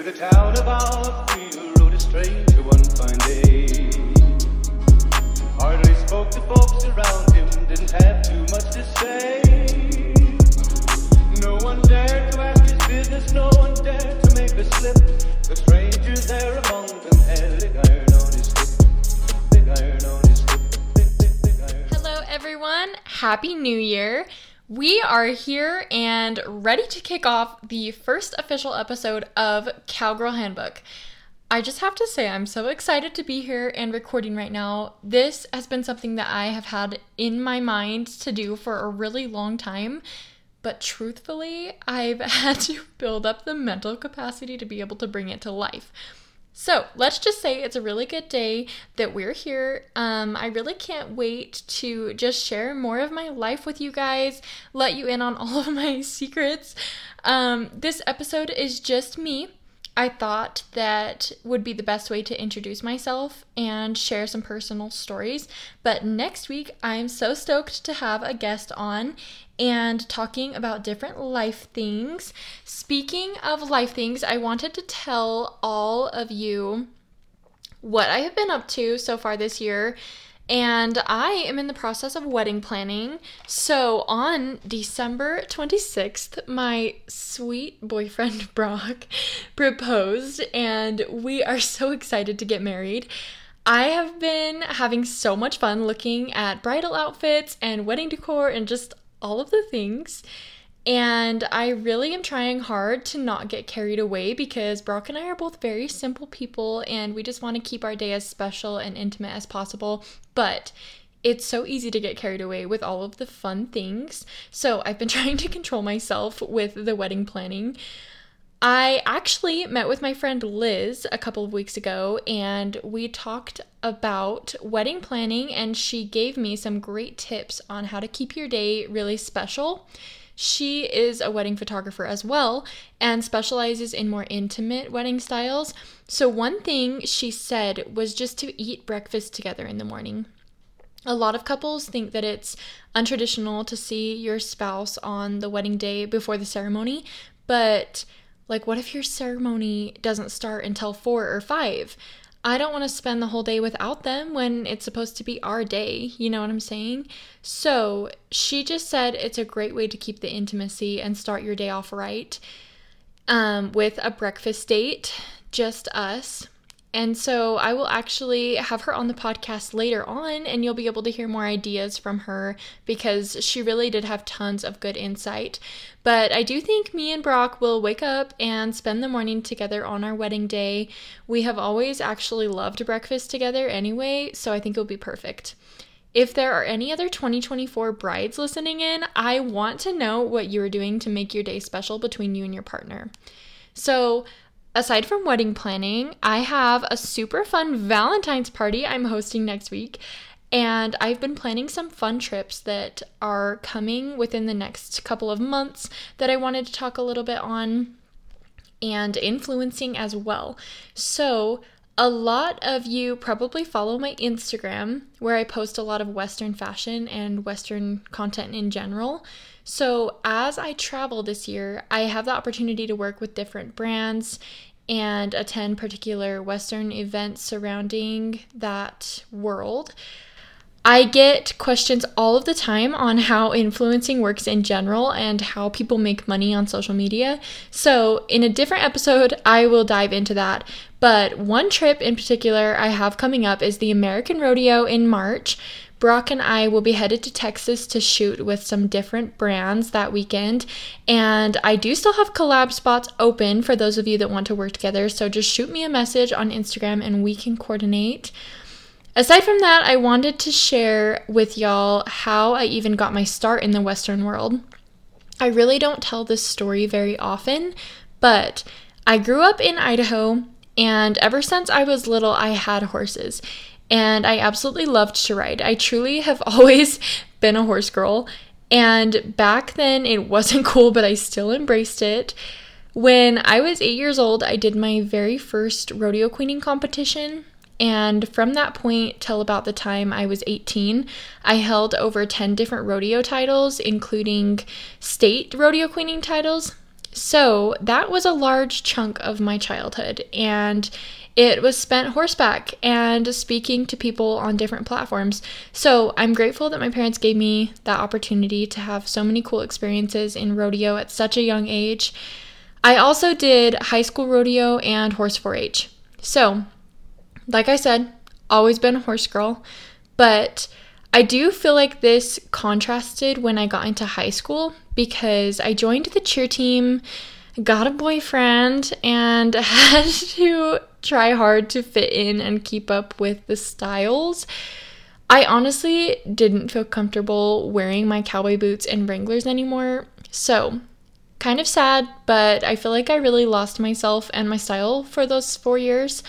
The town of Outfield rode a stranger one fine day. Hardly spoke to folks around him, didn't have too much to say. No one dared to ask his business, no one dared to make a slip. The stranger there among them had. Hello, everyone. Happy New Year. We are here and ready to kick off the first official episode of Cowgirl Handbook. I just have to say, I'm so excited to be here and recording right now. This has been something that I have had in my mind to do for a really long time, but truthfully, I've had to build up the mental capacity to be able to bring it to life. So let's just say it's a really good day that we're here. Um, I really can't wait to just share more of my life with you guys, let you in on all of my secrets. Um, this episode is just me. I thought that would be the best way to introduce myself and share some personal stories. But next week, I'm so stoked to have a guest on and talking about different life things. Speaking of life things, I wanted to tell all of you what I have been up to so far this year and I am in the process of wedding planning. So on December 26th, my sweet boyfriend Brock proposed, and we are so excited to get married. I have been having so much fun looking at bridal outfits and wedding decor and just all of the things. And I really am trying hard to not get carried away because Brock and I are both very simple people and we just want to keep our day as special and intimate as possible. But it's so easy to get carried away with all of the fun things. So I've been trying to control myself with the wedding planning. I actually met with my friend Liz a couple of weeks ago and we talked about wedding planning, and she gave me some great tips on how to keep your day really special. She is a wedding photographer as well and specializes in more intimate wedding styles. So, one thing she said was just to eat breakfast together in the morning. A lot of couples think that it's untraditional to see your spouse on the wedding day before the ceremony, but like, what if your ceremony doesn't start until four or five? I don't want to spend the whole day without them when it's supposed to be our day. You know what I'm saying? So she just said it's a great way to keep the intimacy and start your day off right um, with a breakfast date, just us. And so I will actually have her on the podcast later on, and you'll be able to hear more ideas from her because she really did have tons of good insight. But I do think me and Brock will wake up and spend the morning together on our wedding day. We have always actually loved breakfast together anyway, so I think it'll be perfect. If there are any other 2024 brides listening in, I want to know what you are doing to make your day special between you and your partner. So, aside from wedding planning, I have a super fun Valentine's party I'm hosting next week. And I've been planning some fun trips that are coming within the next couple of months that I wanted to talk a little bit on and influencing as well. So, a lot of you probably follow my Instagram where I post a lot of Western fashion and Western content in general. So, as I travel this year, I have the opportunity to work with different brands and attend particular Western events surrounding that world. I get questions all of the time on how influencing works in general and how people make money on social media. So, in a different episode, I will dive into that. But one trip in particular I have coming up is the American Rodeo in March. Brock and I will be headed to Texas to shoot with some different brands that weekend. And I do still have collab spots open for those of you that want to work together. So just shoot me a message on Instagram and we can coordinate. Aside from that, I wanted to share with y'all how I even got my start in the Western world. I really don't tell this story very often, but I grew up in Idaho, and ever since I was little, I had horses. And I absolutely loved to ride. I truly have always been a horse girl. And back then, it wasn't cool, but I still embraced it. When I was eight years old, I did my very first rodeo queening competition. And from that point till about the time I was 18, I held over 10 different rodeo titles, including state rodeo queening titles. So that was a large chunk of my childhood, and it was spent horseback and speaking to people on different platforms. So I'm grateful that my parents gave me that opportunity to have so many cool experiences in rodeo at such a young age. I also did high school rodeo and horse 4 H. So, like I said, always been a horse girl, but I do feel like this contrasted when I got into high school because I joined the cheer team, got a boyfriend, and had to try hard to fit in and keep up with the styles. I honestly didn't feel comfortable wearing my cowboy boots and Wranglers anymore. So, kind of sad, but I feel like I really lost myself and my style for those four years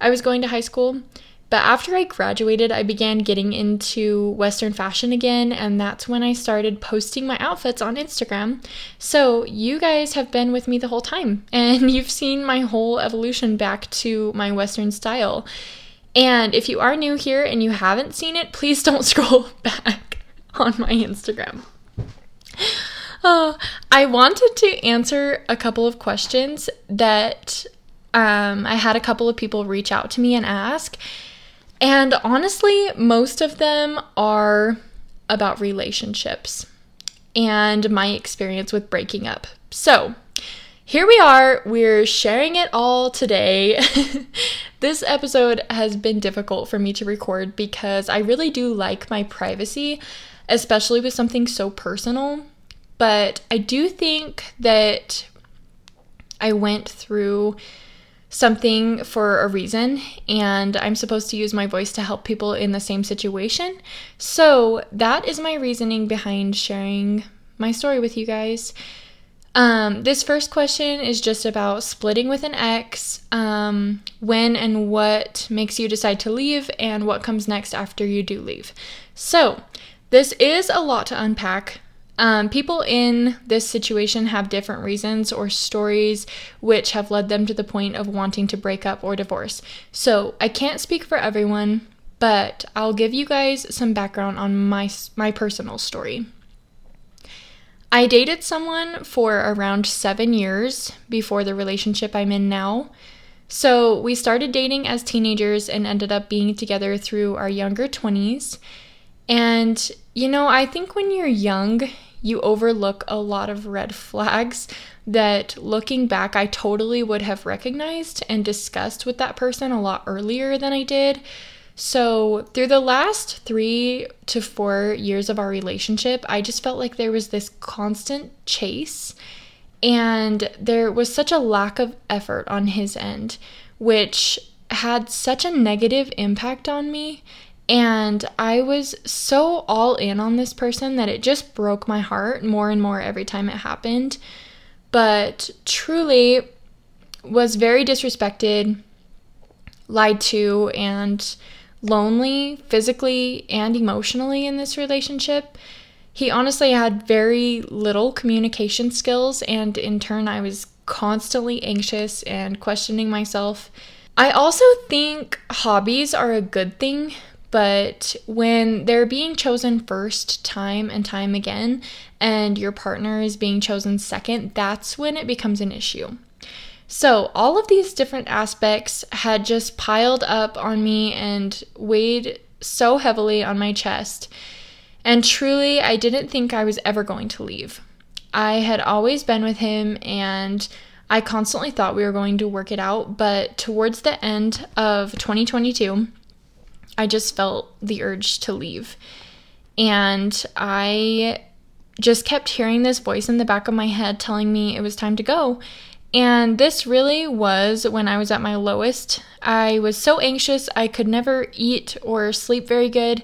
I was going to high school. But after I graduated, I began getting into Western fashion again, and that's when I started posting my outfits on Instagram. So, you guys have been with me the whole time, and you've seen my whole evolution back to my Western style. And if you are new here and you haven't seen it, please don't scroll back on my Instagram. Oh, I wanted to answer a couple of questions that um, I had a couple of people reach out to me and ask. And honestly, most of them are about relationships and my experience with breaking up. So, here we are. We're sharing it all today. this episode has been difficult for me to record because I really do like my privacy, especially with something so personal. But I do think that I went through something for a reason, and I'm supposed to use my voice to help people in the same situation. So that is my reasoning behind sharing my story with you guys. Um, this first question is just about splitting with an ex, um, when and what makes you decide to leave, and what comes next after you do leave. So, this is a lot to unpack. Um, people in this situation have different reasons or stories which have led them to the point of wanting to break up or divorce. So I can't speak for everyone, but I'll give you guys some background on my my personal story. I dated someone for around seven years before the relationship I'm in now. So we started dating as teenagers and ended up being together through our younger 20s. And, you know, I think when you're young, you overlook a lot of red flags that looking back, I totally would have recognized and discussed with that person a lot earlier than I did. So, through the last three to four years of our relationship, I just felt like there was this constant chase, and there was such a lack of effort on his end, which had such a negative impact on me and I was so all in on this person that it just broke my heart more and more every time it happened. But truly was very disrespected, lied to, and lonely physically and emotionally in this relationship. He honestly had very little communication skills, and in turn, I was constantly anxious and questioning myself. I also think hobbies are a good thing but when they're being chosen first time and time again, and your partner is being chosen second, that's when it becomes an issue. So, all of these different aspects had just piled up on me and weighed so heavily on my chest. And truly, I didn't think I was ever going to leave. I had always been with him and I constantly thought we were going to work it out, but towards the end of 2022, I just felt the urge to leave. And I just kept hearing this voice in the back of my head telling me it was time to go. And this really was when I was at my lowest. I was so anxious, I could never eat or sleep very good.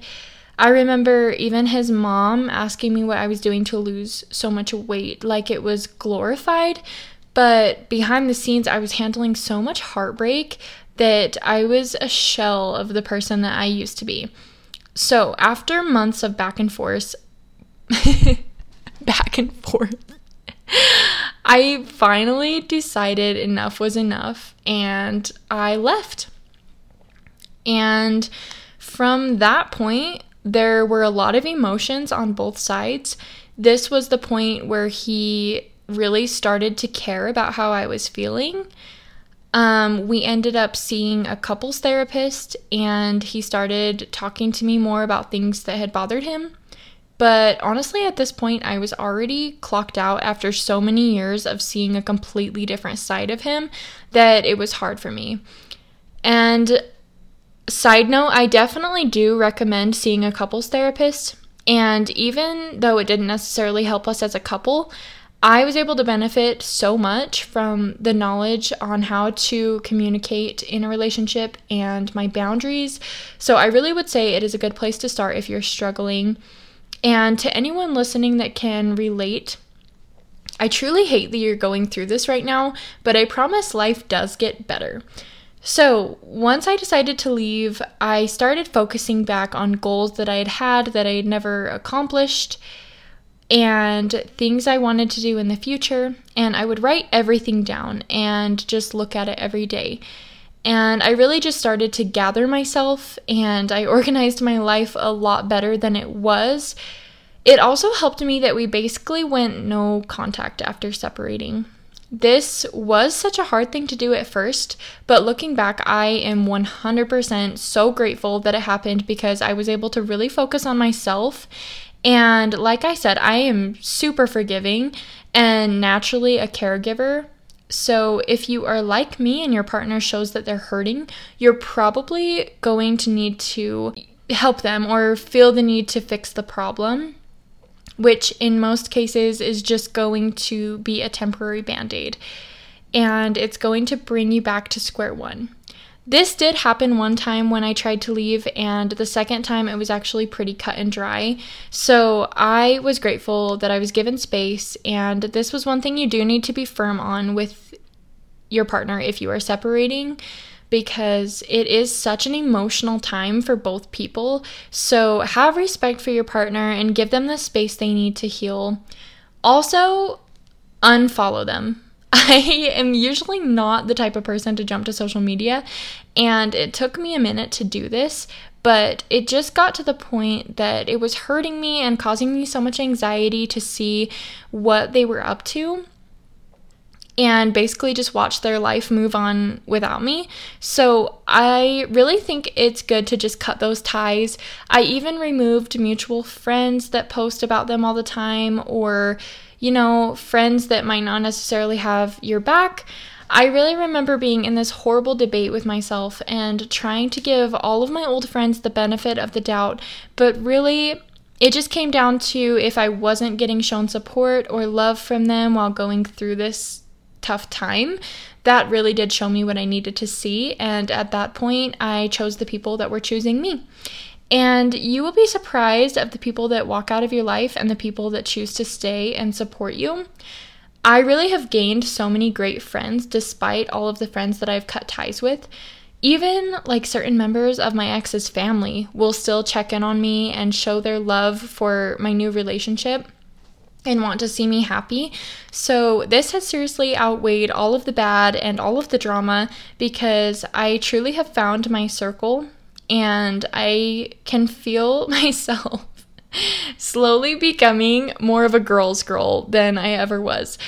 I remember even his mom asking me what I was doing to lose so much weight, like it was glorified. But behind the scenes, I was handling so much heartbreak that I was a shell of the person that I used to be. So, after months of back and forth, back and forth, I finally decided enough was enough and I left. And from that point, there were a lot of emotions on both sides. This was the point where he really started to care about how I was feeling. Um, we ended up seeing a couples therapist, and he started talking to me more about things that had bothered him. But honestly, at this point, I was already clocked out after so many years of seeing a completely different side of him that it was hard for me. And side note, I definitely do recommend seeing a couples therapist. And even though it didn't necessarily help us as a couple, I was able to benefit so much from the knowledge on how to communicate in a relationship and my boundaries. So I really would say it is a good place to start if you're struggling and to anyone listening that can relate, I truly hate that you're going through this right now, but I promise life does get better. So, once I decided to leave, I started focusing back on goals that I had had that I had never accomplished and things I wanted to do in the future. And I would write everything down and just look at it every day. And I really just started to gather myself and I organized my life a lot better than it was. It also helped me that we basically went no contact after separating. This was such a hard thing to do at first, but looking back, I am 100% so grateful that it happened because I was able to really focus on myself. And like I said, I am super forgiving and naturally a caregiver. So, if you are like me and your partner shows that they're hurting, you're probably going to need to help them or feel the need to fix the problem, which in most cases is just going to be a temporary band aid. And it's going to bring you back to square one. This did happen one time when I tried to leave, and the second time it was actually pretty cut and dry. So I was grateful that I was given space, and this was one thing you do need to be firm on with your partner if you are separating because it is such an emotional time for both people. So have respect for your partner and give them the space they need to heal. Also, unfollow them. I am usually not the type of person to jump to social media, and it took me a minute to do this, but it just got to the point that it was hurting me and causing me so much anxiety to see what they were up to and basically just watch their life move on without me. So I really think it's good to just cut those ties. I even removed mutual friends that post about them all the time or you know, friends that might not necessarily have your back. I really remember being in this horrible debate with myself and trying to give all of my old friends the benefit of the doubt, but really it just came down to if I wasn't getting shown support or love from them while going through this tough time, that really did show me what I needed to see. And at that point, I chose the people that were choosing me. And you will be surprised of the people that walk out of your life and the people that choose to stay and support you. I really have gained so many great friends despite all of the friends that I've cut ties with. Even like certain members of my ex's family will still check in on me and show their love for my new relationship and want to see me happy. So, this has seriously outweighed all of the bad and all of the drama because I truly have found my circle and I can feel myself slowly becoming more of a girl's girl than I ever was.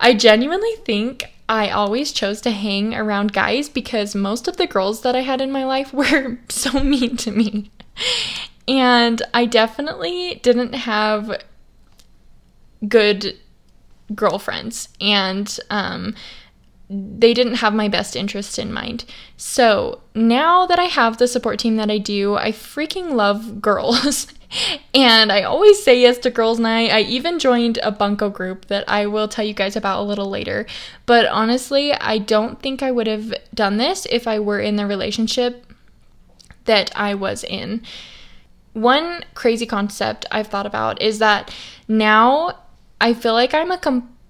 I genuinely think I always chose to hang around guys because most of the girls that I had in my life were so mean to me. And I definitely didn't have good girlfriends. And um, they didn't have my best interest in mind. So now that I have the support team that I do, I freaking love girls. and I always say yes to girls' night. I even joined a bunco group that I will tell you guys about a little later. But honestly, I don't think I would have done this if I were in the relationship that I was in. One crazy concept I've thought about is that now I feel like I'm a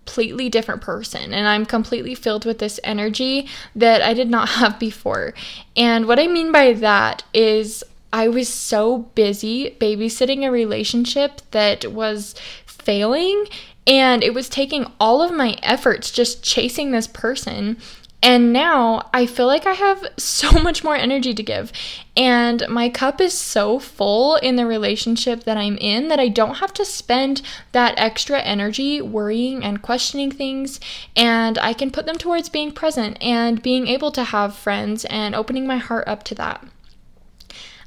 completely different person and I'm completely filled with this energy that I did not have before. And what I mean by that is I was so busy babysitting a relationship that was failing and it was taking all of my efforts just chasing this person And now I feel like I have so much more energy to give. And my cup is so full in the relationship that I'm in that I don't have to spend that extra energy worrying and questioning things. And I can put them towards being present and being able to have friends and opening my heart up to that.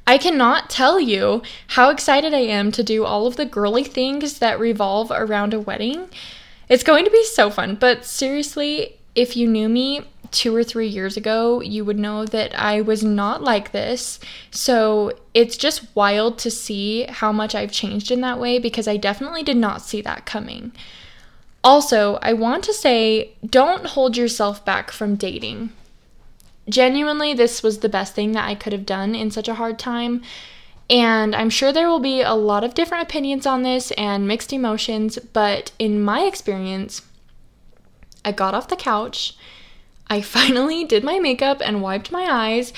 I cannot tell you how excited I am to do all of the girly things that revolve around a wedding. It's going to be so fun, but seriously, if you knew me two or three years ago, you would know that I was not like this. So it's just wild to see how much I've changed in that way because I definitely did not see that coming. Also, I want to say don't hold yourself back from dating. Genuinely, this was the best thing that I could have done in such a hard time. And I'm sure there will be a lot of different opinions on this and mixed emotions, but in my experience, I got off the couch. I finally did my makeup and wiped my eyes,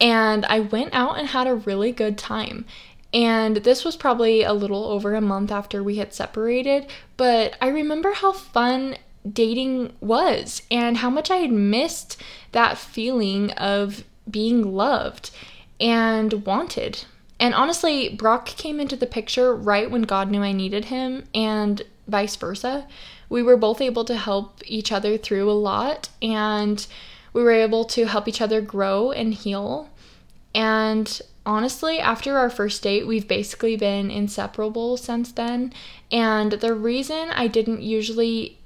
and I went out and had a really good time. And this was probably a little over a month after we had separated, but I remember how fun dating was and how much I had missed that feeling of being loved and wanted. And honestly, Brock came into the picture right when God knew I needed him, and vice versa. We were both able to help each other through a lot, and we were able to help each other grow and heal. And honestly, after our first date, we've basically been inseparable since then. And the reason I didn't usually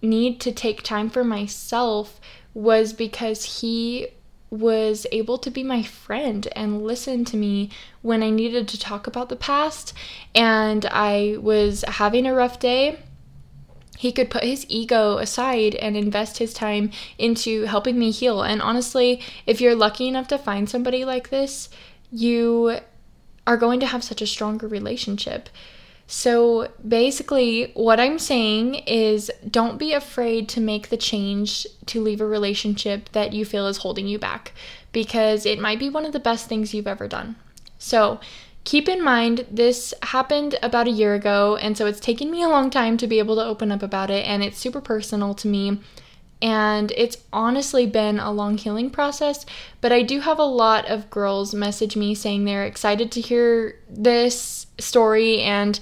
need to take time for myself was because he was able to be my friend and listen to me when I needed to talk about the past and I was having a rough day. He could put his ego aside and invest his time into helping me heal. And honestly, if you're lucky enough to find somebody like this, you are going to have such a stronger relationship. So basically, what I'm saying is don't be afraid to make the change to leave a relationship that you feel is holding you back because it might be one of the best things you've ever done. So keep in mind, this happened about a year ago, and so it's taken me a long time to be able to open up about it, and it's super personal to me. And it's honestly been a long healing process, but I do have a lot of girls message me saying they're excited to hear this story and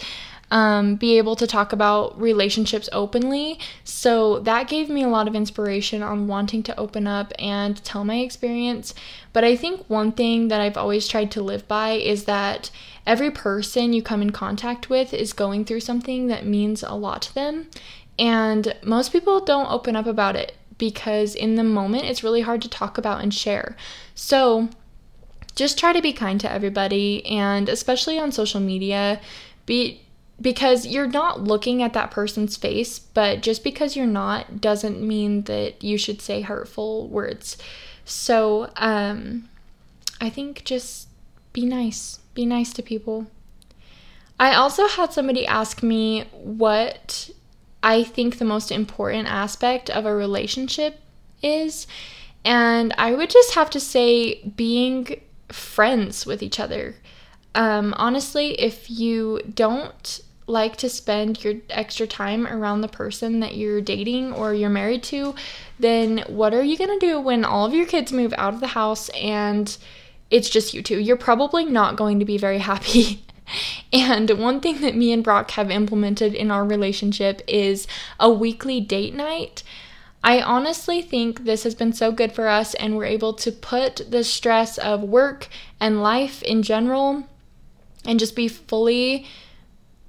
um, be able to talk about relationships openly. So that gave me a lot of inspiration on wanting to open up and tell my experience. But I think one thing that I've always tried to live by is that every person you come in contact with is going through something that means a lot to them. And most people don't open up about it because in the moment it's really hard to talk about and share. So just try to be kind to everybody and especially on social media, be because you're not looking at that person's face, but just because you're not doesn't mean that you should say hurtful words. So, um I think just be nice. Be nice to people. I also had somebody ask me what I think the most important aspect of a relationship is. And I would just have to say being friends with each other. Um, honestly, if you don't like to spend your extra time around the person that you're dating or you're married to, then what are you going to do when all of your kids move out of the house and it's just you two? You're probably not going to be very happy And one thing that me and Brock have implemented in our relationship is a weekly date night. I honestly think this has been so good for us, and we're able to put the stress of work and life in general and just be fully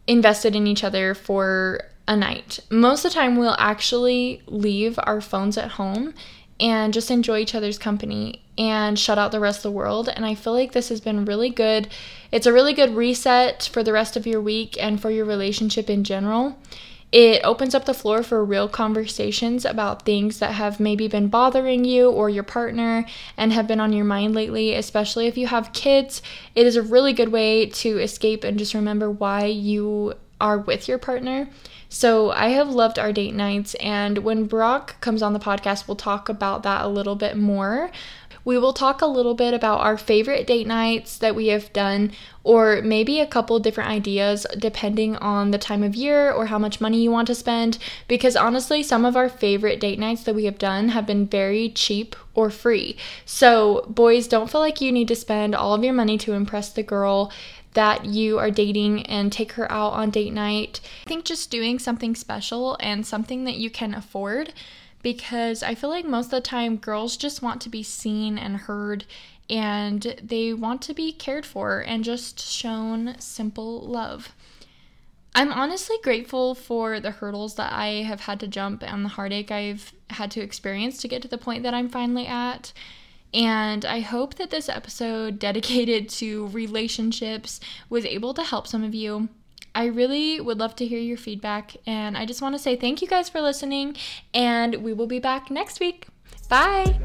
invested in each other for a night. Most of the time, we'll actually leave our phones at home and just enjoy each other's company and shut out the rest of the world. And I feel like this has been really good. It's a really good reset for the rest of your week and for your relationship in general. It opens up the floor for real conversations about things that have maybe been bothering you or your partner and have been on your mind lately, especially if you have kids. It is a really good way to escape and just remember why you are with your partner. So I have loved our date nights, and when Brock comes on the podcast, we'll talk about that a little bit more. We will talk a little bit about our favorite date nights that we have done, or maybe a couple different ideas depending on the time of year or how much money you want to spend. Because honestly, some of our favorite date nights that we have done have been very cheap or free. So, boys, don't feel like you need to spend all of your money to impress the girl that you are dating and take her out on date night. I think just doing something special and something that you can afford because I feel like most of the time girls just want to be seen and heard and they want to be cared for and just shown simple love. I'm honestly grateful for the hurdles that I have had to jump and the heartache I've had to experience to get to the point that I'm finally at. And I hope that this episode dedicated to relationships was able to help some of you. I really would love to hear your feedback. And I just want to say thank you guys for listening. And we will be back next week. Bye.